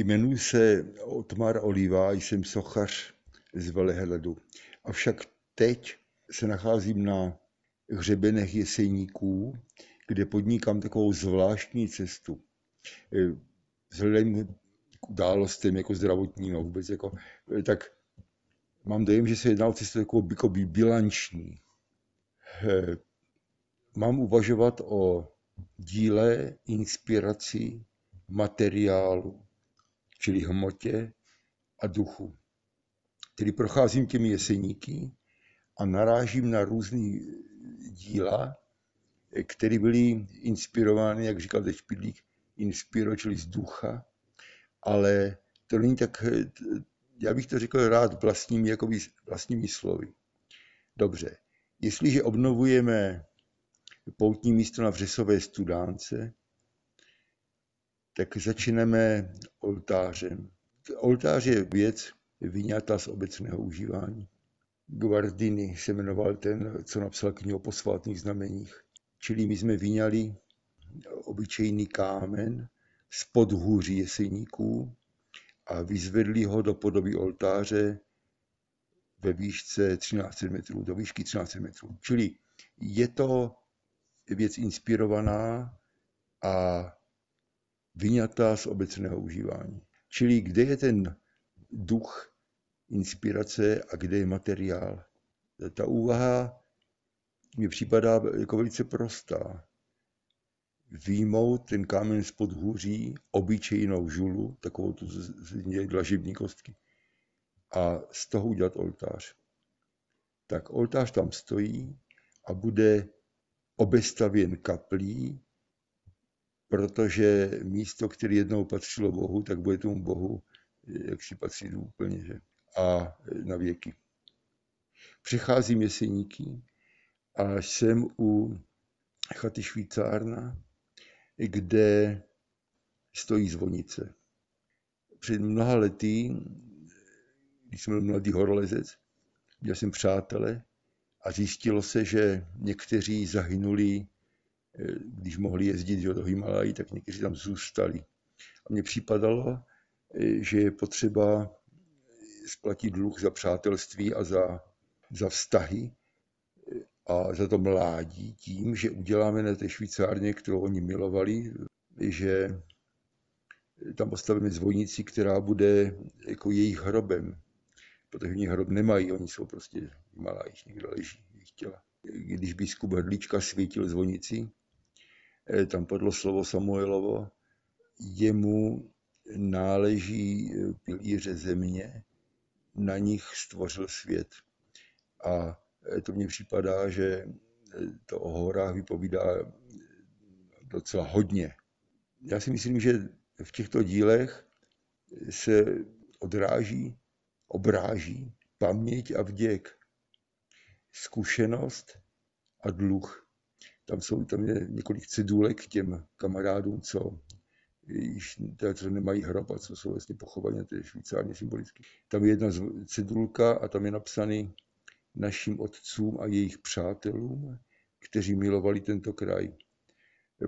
Jmenuji se Otmar Oliva, jsem sochař z Velehledu. Avšak teď se nacházím na hřebenech Jeseníků, kde podnikám takovou zvláštní cestu. Vzhledem k událostem jako zdravotním a vůbec jako, tak mám dojem, že se jedná o cestu jako, jako bilanční. Mám uvažovat o díle, inspiraci, materiálu, čili hmotě a duchu. Tedy procházím těmi jeseníky a narážím na různé díla, které byly inspirovány, jak říkal teď Špidlík, inspiro, čili z ducha, ale to není tak, já bych to řekl rád vlastními, jakoby vlastními slovy. Dobře, jestliže obnovujeme poutní místo na Vřesové studánce, tak začneme oltářem. Oltář je věc vyňata z obecného užívání. Guardini se jmenoval ten, co napsal knihu o posvátných znameních. Čili my jsme vyňali obyčejný kámen z podhůří jeseníků a vyzvedli ho do podoby oltáře ve výšce 13 metrů, do výšky 13 metrů. Čili je to věc inspirovaná a vyňatá z obecného užívání. Čili kde je ten duch inspirace a kde je materiál. Ta úvaha mi připadá jako velice prostá. Výmout ten kámen z podhůří, obyčejnou žulu, takovou tu dlažební kostky, a z toho udělat oltář. Tak oltář tam stojí a bude obestavěn kaplí, protože místo, které jednou patřilo Bohu, tak bude tomu Bohu, jak si patří úplně, že? a na věky. Přecházím jeseníky a jsem u chaty Švýcárna, kde stojí zvonice. Před mnoha lety, když jsem byl mladý horolezec, měl jsem přátele a zjistilo se, že někteří zahynuli, když mohli jezdit do Himalají, tak někteří tam zůstali. A mně připadalo, eh, že je potřeba splatit dluh za přátelství a za, za vztahy eh, a za to mládí tím, že uděláme na té švýcárně, kterou oni milovali, že tam postavíme zvonici, která bude jako jejich hrobem protože oni hrob nemají, oni jsou prostě v Himalajích, někde leží jejich těla. Když biskup Hrdlička svítil zvonici, tam padlo slovo Samuelovo, jemu náleží eh, pilíře země, na nich stvořil svět. A eh, to mně připadá, že to o horách vypovídá docela hodně. Já si myslím, že v těchto dílech se odráží obráží paměť a vděk, zkušenost a dluh. Tam jsou tam je několik cedulek těm kamarádům, co již co nemají hrob a co jsou vlastně pochovaně, to je švýcárně symbolicky. Tam je jedna cedulka a tam je napsaný našim otcům a jejich přátelům, kteří milovali tento kraj.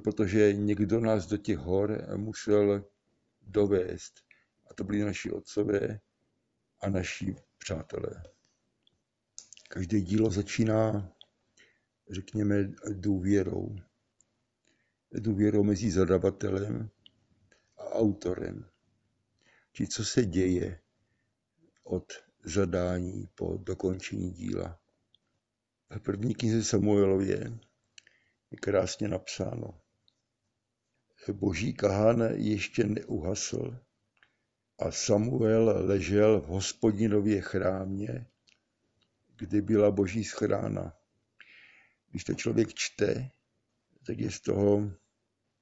Protože někdo nás do těch hor musel dovést. A to byli naši otcové, a naši přátelé. Každé dílo začíná, řekněme, důvěrou. Důvěrou mezi zadavatelem a autorem. Či co se děje od zadání po dokončení díla. V první knize Samuelově je krásně napsáno. Boží kahan ještě neuhasl, a Samuel ležel v hospodinově chrámě, kde byla boží schrána. Když to člověk čte, tak je z toho,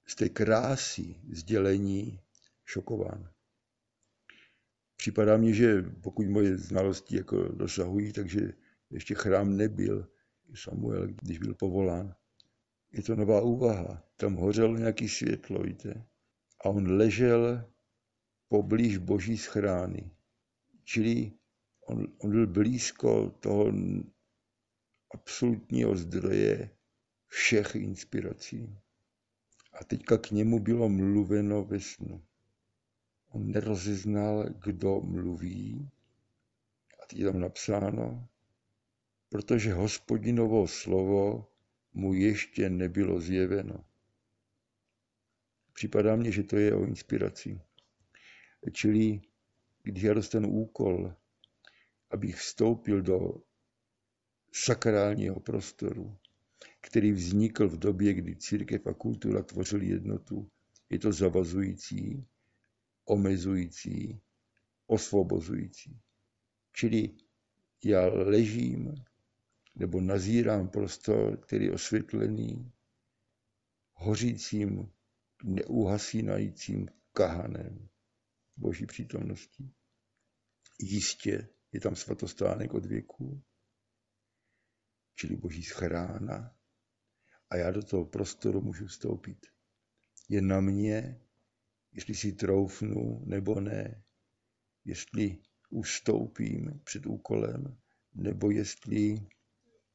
z té krásy sdělení šokován. Připadá mi, že pokud moje znalosti jako dosahují, takže ještě chrám nebyl Samuel, když byl povolán. Je to nová úvaha. Tam hořelo nějaký světlo, víte. A on ležel poblíž boží schrány. Čili on, on byl blízko toho absolutního zdroje všech inspirací. A teďka k němu bylo mluveno ve snu. On nerozeznal, kdo mluví. A teď je tam napsáno, protože hospodinovo slovo mu ještě nebylo zjeveno. Připadá mně, že to je o inspiraci. Čili když já dostanu úkol, abych vstoupil do sakrálního prostoru, který vznikl v době, kdy církev a kultura tvořili jednotu, je to zavazující, omezující, osvobozující. Čili já ležím nebo nazírám prostor, který je osvětlený hořícím, neuhasínajícím kahanem boží přítomností. Jistě je tam svatostánek od věku, čili boží schrána, a já do toho prostoru můžu vstoupit. Je na mě, jestli si troufnu nebo ne, jestli ustoupím před úkolem, nebo jestli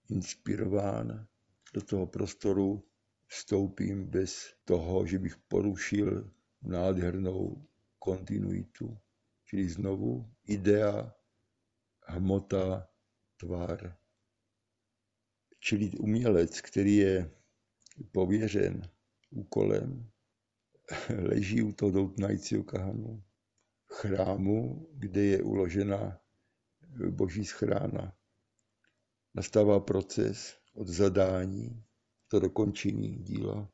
inspirován do toho prostoru vstoupím bez toho, že bych porušil nádhernou kontinuitu. Čili znovu idea, hmota, tvar. Čili umělec, který je pověřen úkolem, leží u toho doutnajícího kahanu, chrámu, kde je uložena boží schrána. Nastává proces od zadání do dokončení díla.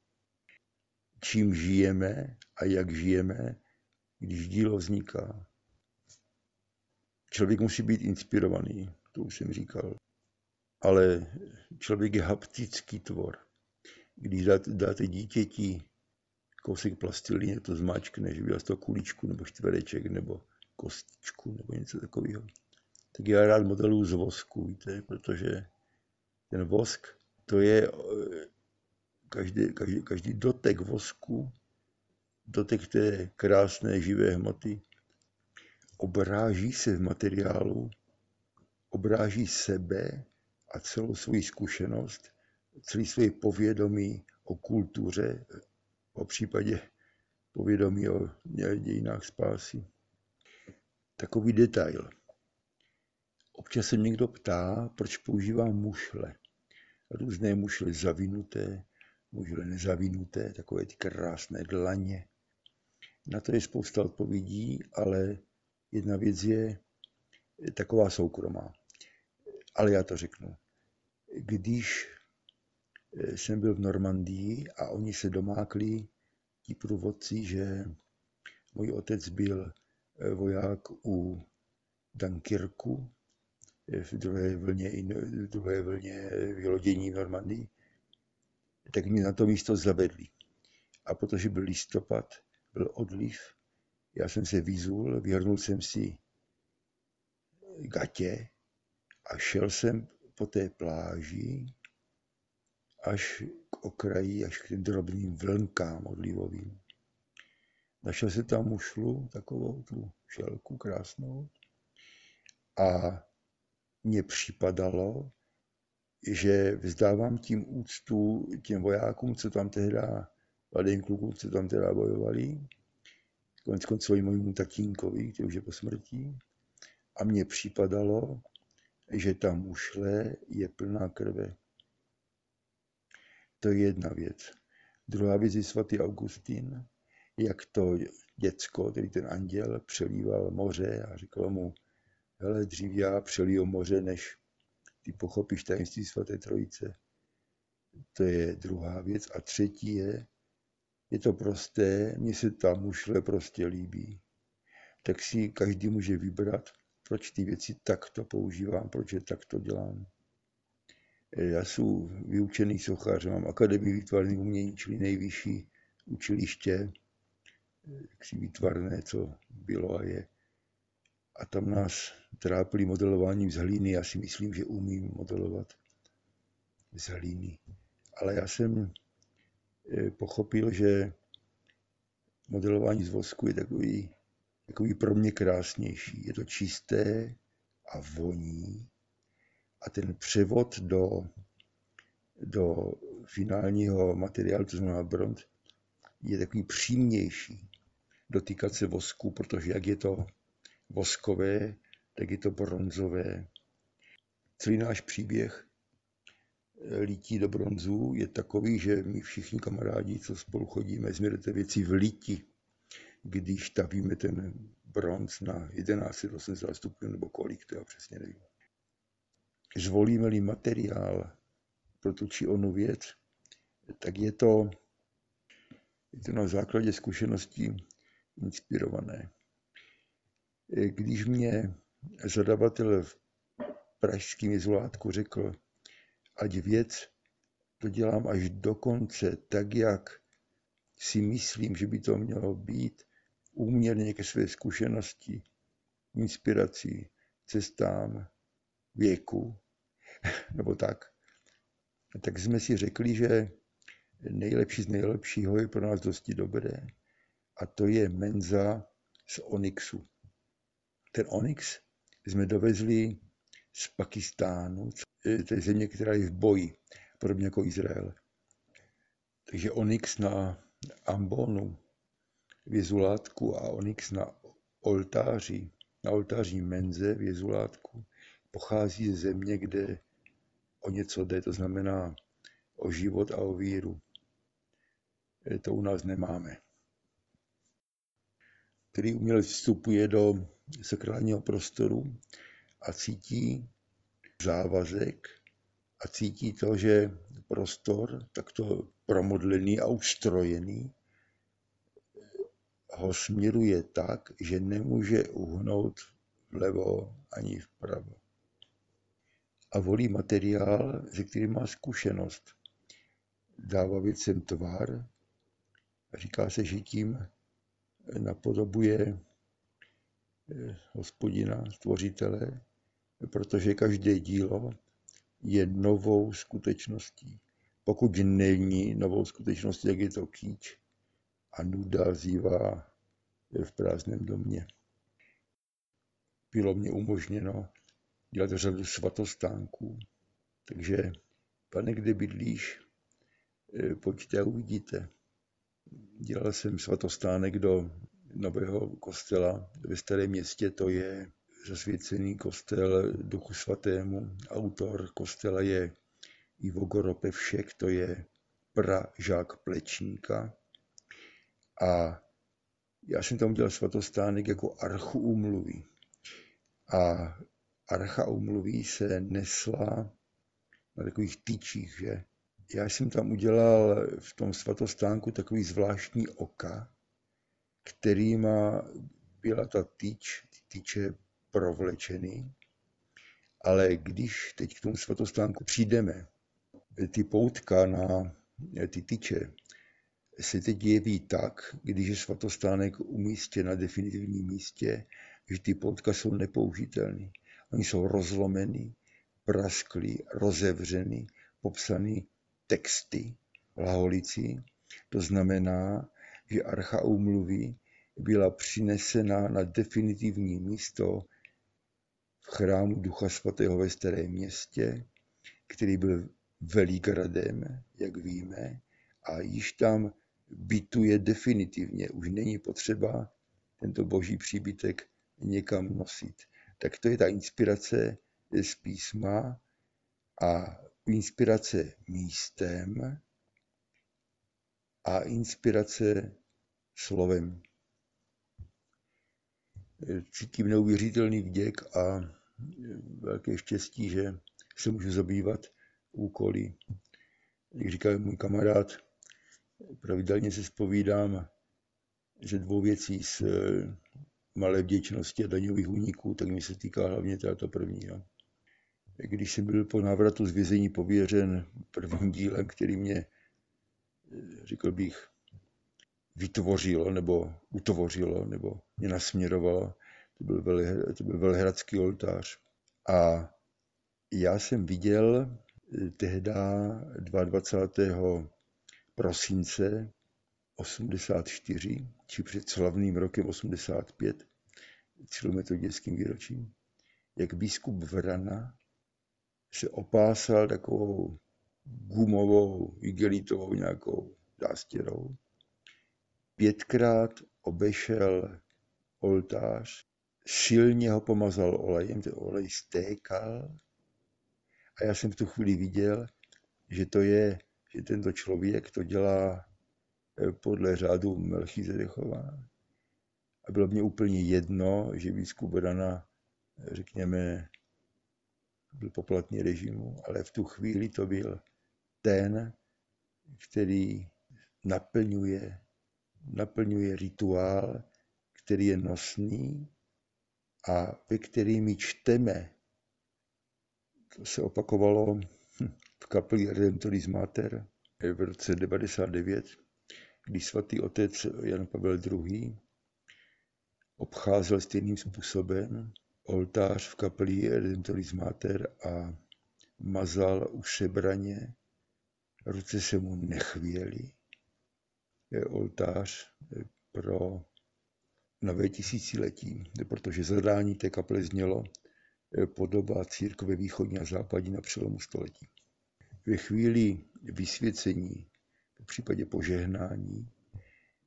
Čím žijeme a jak žijeme, když dílo vzniká. Člověk musí být inspirovaný, to už jsem říkal. Ale člověk je haptický tvor. Když dáte, dáte dítěti kousek plastilíny, to zmáčkne, že by to kuličku nebo čtvereček nebo kostičku nebo něco takového. Tak já rád modeluju z vosku, víte, protože ten vosk, to je každý, každý, každý dotek vosku, dotek té krásné živé hmoty, obráží se v materiálu, obráží sebe a celou svoji zkušenost, celý svoje povědomí o kultuře, o případě povědomí o dějinách spásy. Takový detail. Občas se někdo ptá, proč používám mušle. Různé mušle zavinuté, mušle nezavinuté, takové ty krásné dlaně. Na to je spousta odpovědí, ale jedna věc je taková soukromá. Ale já to řeknu. Když eh, jsem byl v Normandii a oni se domákli, ti průvodci, že můj otec byl eh, voják u Dunkirku eh, v druhé vlně, v druhé vlně vylodění v Normandii, tak mě na to místo zavedli. A protože byl listopad, byl odliv, já jsem se vyzul, vyhrnul jsem si gatě a šel jsem po té pláži až k okraji, až k těm drobným vlnkám odlivovým. Našel jsem tam mušlu, takovou tu šelku krásnou a mně připadalo, že vzdávám tím úctu těm vojákům, co tam tehda, mladým klukům, co tam teda bojovali, konec konců i mojímu tatínkovi, který už je po smrti. A mně připadalo, že ta mušle je plná krve. To je jedna věc. Druhá věc je svatý Augustín, jak to děcko, tedy ten anděl, přelíval moře a říkal mu, hele, dřív já přeliju moře, než ty pochopíš tajemství svaté trojice. To je druhá věc. A třetí je, je to prosté, mně se ta mušle prostě líbí. Tak si každý může vybrat, proč ty věci takto používám, proč je takto dělám. Já jsem vyučený sochař, mám Akademii výtvarných umění, čili nejvyšší učiliště, si výtvarné, co bylo a je. A tam nás trápili modelováním z hlíny. Já si myslím, že umím modelovat z hlíny. Ale já jsem eh, pochopil, že modelování z vosku je takový, takový pro mě krásnější. Je to čisté a voní a ten převod do, do finálního materiálu, to znamená bronz, je takový přímější dotýkat se vosku, protože jak je to voskové, tak je to bronzové. Celý náš příběh lítí do bronzu je takový, že my všichni kamarádi, co spolu chodíme, jsme věci v líti, když stavíme ten bronz na 1180 stupňů nebo kolik, to já přesně nevím. Zvolíme-li materiál pro tu či onu věc, tak je to, je to na základě zkušeností inspirované. Když mě zadavatel v pražském izolátku řekl, ať věc to dělám až do konce, tak jak si myslím, že by to mělo být, úměrně ke své zkušenosti, inspirací, cestám, věku, nebo tak, tak jsme si řekli, že nejlepší z nejlepšího je pro nás dosti dobré. A to je menza z Onyxu. Ten Onyx jsme dovezli z Pakistánu, to je země, která je v boji, podobně jako Izrael. Takže Onyx na ambonu v Jezulátku a Onyx na oltáři, na oltářní menze v Jezulátku pochází ze země, kde o něco jde, to znamená o život a o víru. To u nás nemáme. Který umělec vstupuje do sakrálního prostoru a cítí závazek a cítí to, že prostor takto promodlený a ustrojený ho směruje tak, že nemůže uhnout vlevo ani vpravo. A volí materiál, ze kterým má zkušenost. Dává věcem tvar a říká se, že tím napodobuje eh, hospodina, stvořitele, protože každé dílo je novou skutečností. Pokud není novou skutečností, jak je to kýč a nuda zývá v prázdném domě. Bylo mě umožněno dělat řadu svatostánků, takže pane, kde bydlíš, eh, pojďte a uvidíte. Dělal jsem svatostánek do nového kostela ve starém městě, to je zasvěcený kostel Duchu Svatému. Autor kostela je Ivo Goropevšek, to je pražák Plečníka. A já jsem tam udělal svatostánek jako archu umluví. A archa umluví se nesla na takových tyčích, že? Já jsem tam udělal v tom svatostánku takový zvláštní oka, kterýma byla ta tyč, ty tyče provlečený, ale když teď k tomu svatostánku přijdeme, ty poutka na ty tyče se teď jeví tak, když je svatostánek umístěn na definitivním místě, že ty poutka jsou nepoužitelné. Oni jsou rozlomený, prasklý, rozevřený, popsaný texty hlaholicí. To znamená, že archa úmluvy byla přinesena na definitivní místo v chrámu Ducha Svatého ve Starém městě, který byl velikradem, jak víme, a již tam bytuje definitivně. Už není potřeba tento boží příbytek někam nosit. Tak to je ta inspirace z písma a inspirace místem a inspirace slovem cítím neuvěřitelný vděk a velké štěstí, že se můžu zabývat úkoly. Jak říká můj kamarád, pravidelně se spovídám, že dvou věcí z eh, malé vděčnosti a daňových úniků, tak mi se týká hlavně této první. Jo. Když jsem byl po návratu z vězení pověřen prvním dílem, který mě, eh, řekl bych, vytvořilo nebo utvořilo nebo mě nasměrovalo. To byl, veli, to byl velhradský oltář. A já jsem viděl eh, tehda 22. prosince 84, či před slavným rokem 85, celometodickým výročím, jak biskup Vrana se opásal takovou gumovou, igelitovou nějakou zástěrou pětkrát obešel oltář, silně ho pomazal olejem, ten olej stékal a já jsem v tu chvíli viděl, že to je, že tento člověk to dělá eh, podle řádu Melchizedechova. A bylo mě úplně jedno, že biskup Brana, řekněme, byl poplatný režimu, ale v tu chvíli to byl ten, který naplňuje, naplňuje rituál, který je nosný a ve který my čteme. To se opakovalo v kapli Redemptoris Mater v roce 99, kdy svatý otec Jan Pavel II. obcházel stejným způsobem oltář v kapli Redemptoris Mater a mazal ušebraně, ruce se mu nechvěly. Je oltář pro nové tisíciletí, protože zadání té kaple znělo podoba církve východní a západní na přelomu století. Ve chvíli vysvěcení, v případě požehnání,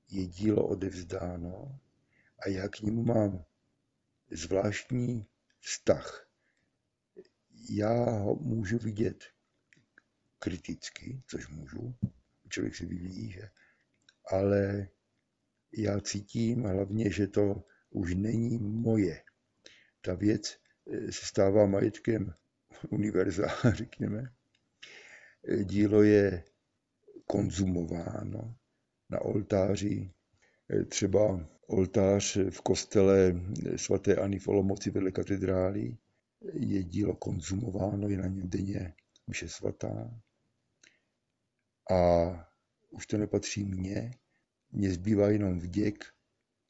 je dílo odevzdáno a já k němu mám zvláštní vztah. Já ho můžu vidět kriticky, což můžu, člověk se vyvíjí, že? ale já cítím hlavně, že to už není moje. Ta věc se stává majetkem univerza, řekněme. Dílo je konzumováno na oltáři, třeba oltář v kostele svaté Ani v Olomouci vedle katedrály je dílo konzumováno, je na něm denně mše svatá. A už to nepatří mně, mně zbývá jenom vděk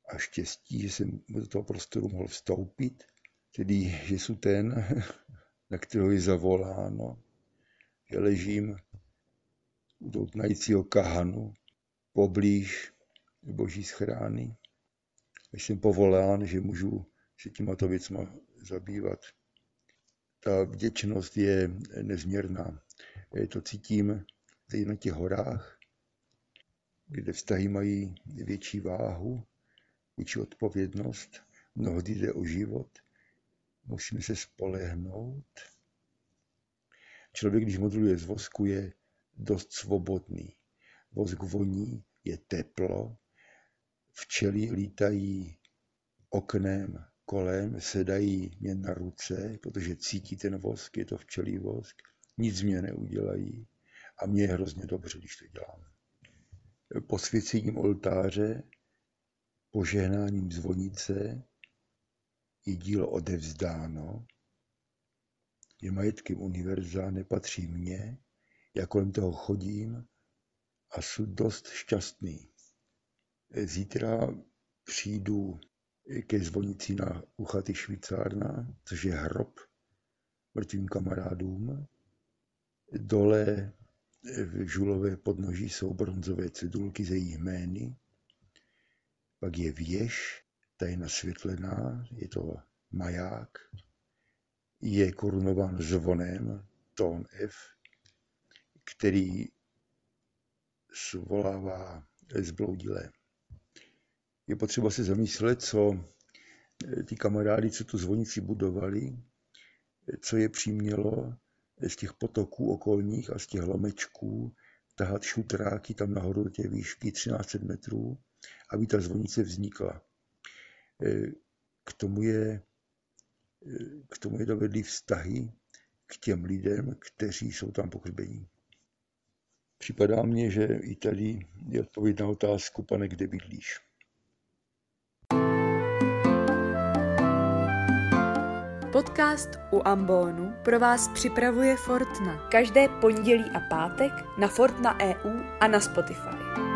a štěstí, že jsem do toho prostoru mohl vstoupit, tedy že jsou ten, na kterého je zavoláno, že ležím u doutnajícího kahanu poblíž boží schrány. Jsem povolán, že můžu se těmato věcma zabývat. Ta vděčnost je nezměrná. To cítím zejména na těch horách, kde vztahy mají větší váhu, větší odpovědnost, mnohdy jde o život, musíme se spolehnout. Člověk, když modluje z vosku, je dost svobodný. Vosk voní, je teplo, včely lítají oknem kolem, sedají mě na ruce, protože cítí ten vosk, je to včelí vosk, nic mě neudělají a mě je hrozně dobře, když to dělám posvěcením oltáře, požehnáním zvonice je dílo odevzdáno, je majetkem univerza, nepatří mně, já kolem toho chodím a jsem dost šťastný. Zítra přijdu ke zvonici na Uchaty Švýcárna, což je hrob mrtvým kamarádům. Dole v žulové podnoží jsou bronzové cedulky ze jejich jmény, pak je věž, ta je nasvětlená, je to maják, je korunován zvonem, tón F, který svolává zbloudilé. Je potřeba se zamyslet, co ty kamarádi, co tu zvonici budovali, co je přimělo z těch potoků okolních a z těch lomečků tahat šutráky tam nahoru do té výšky 13 metrů, aby ta zvonice vznikla. E, k tomu je, k tomu je dovedly vztahy k těm lidem, kteří jsou tam pohřbení. Připadá mně, že i tady je odpověď na otázku, pane, kde bydlíš. Podcast u Ambonu pro vás připravuje Fortna. Každé pondělí a pátek na Fortna EU a na Spotify.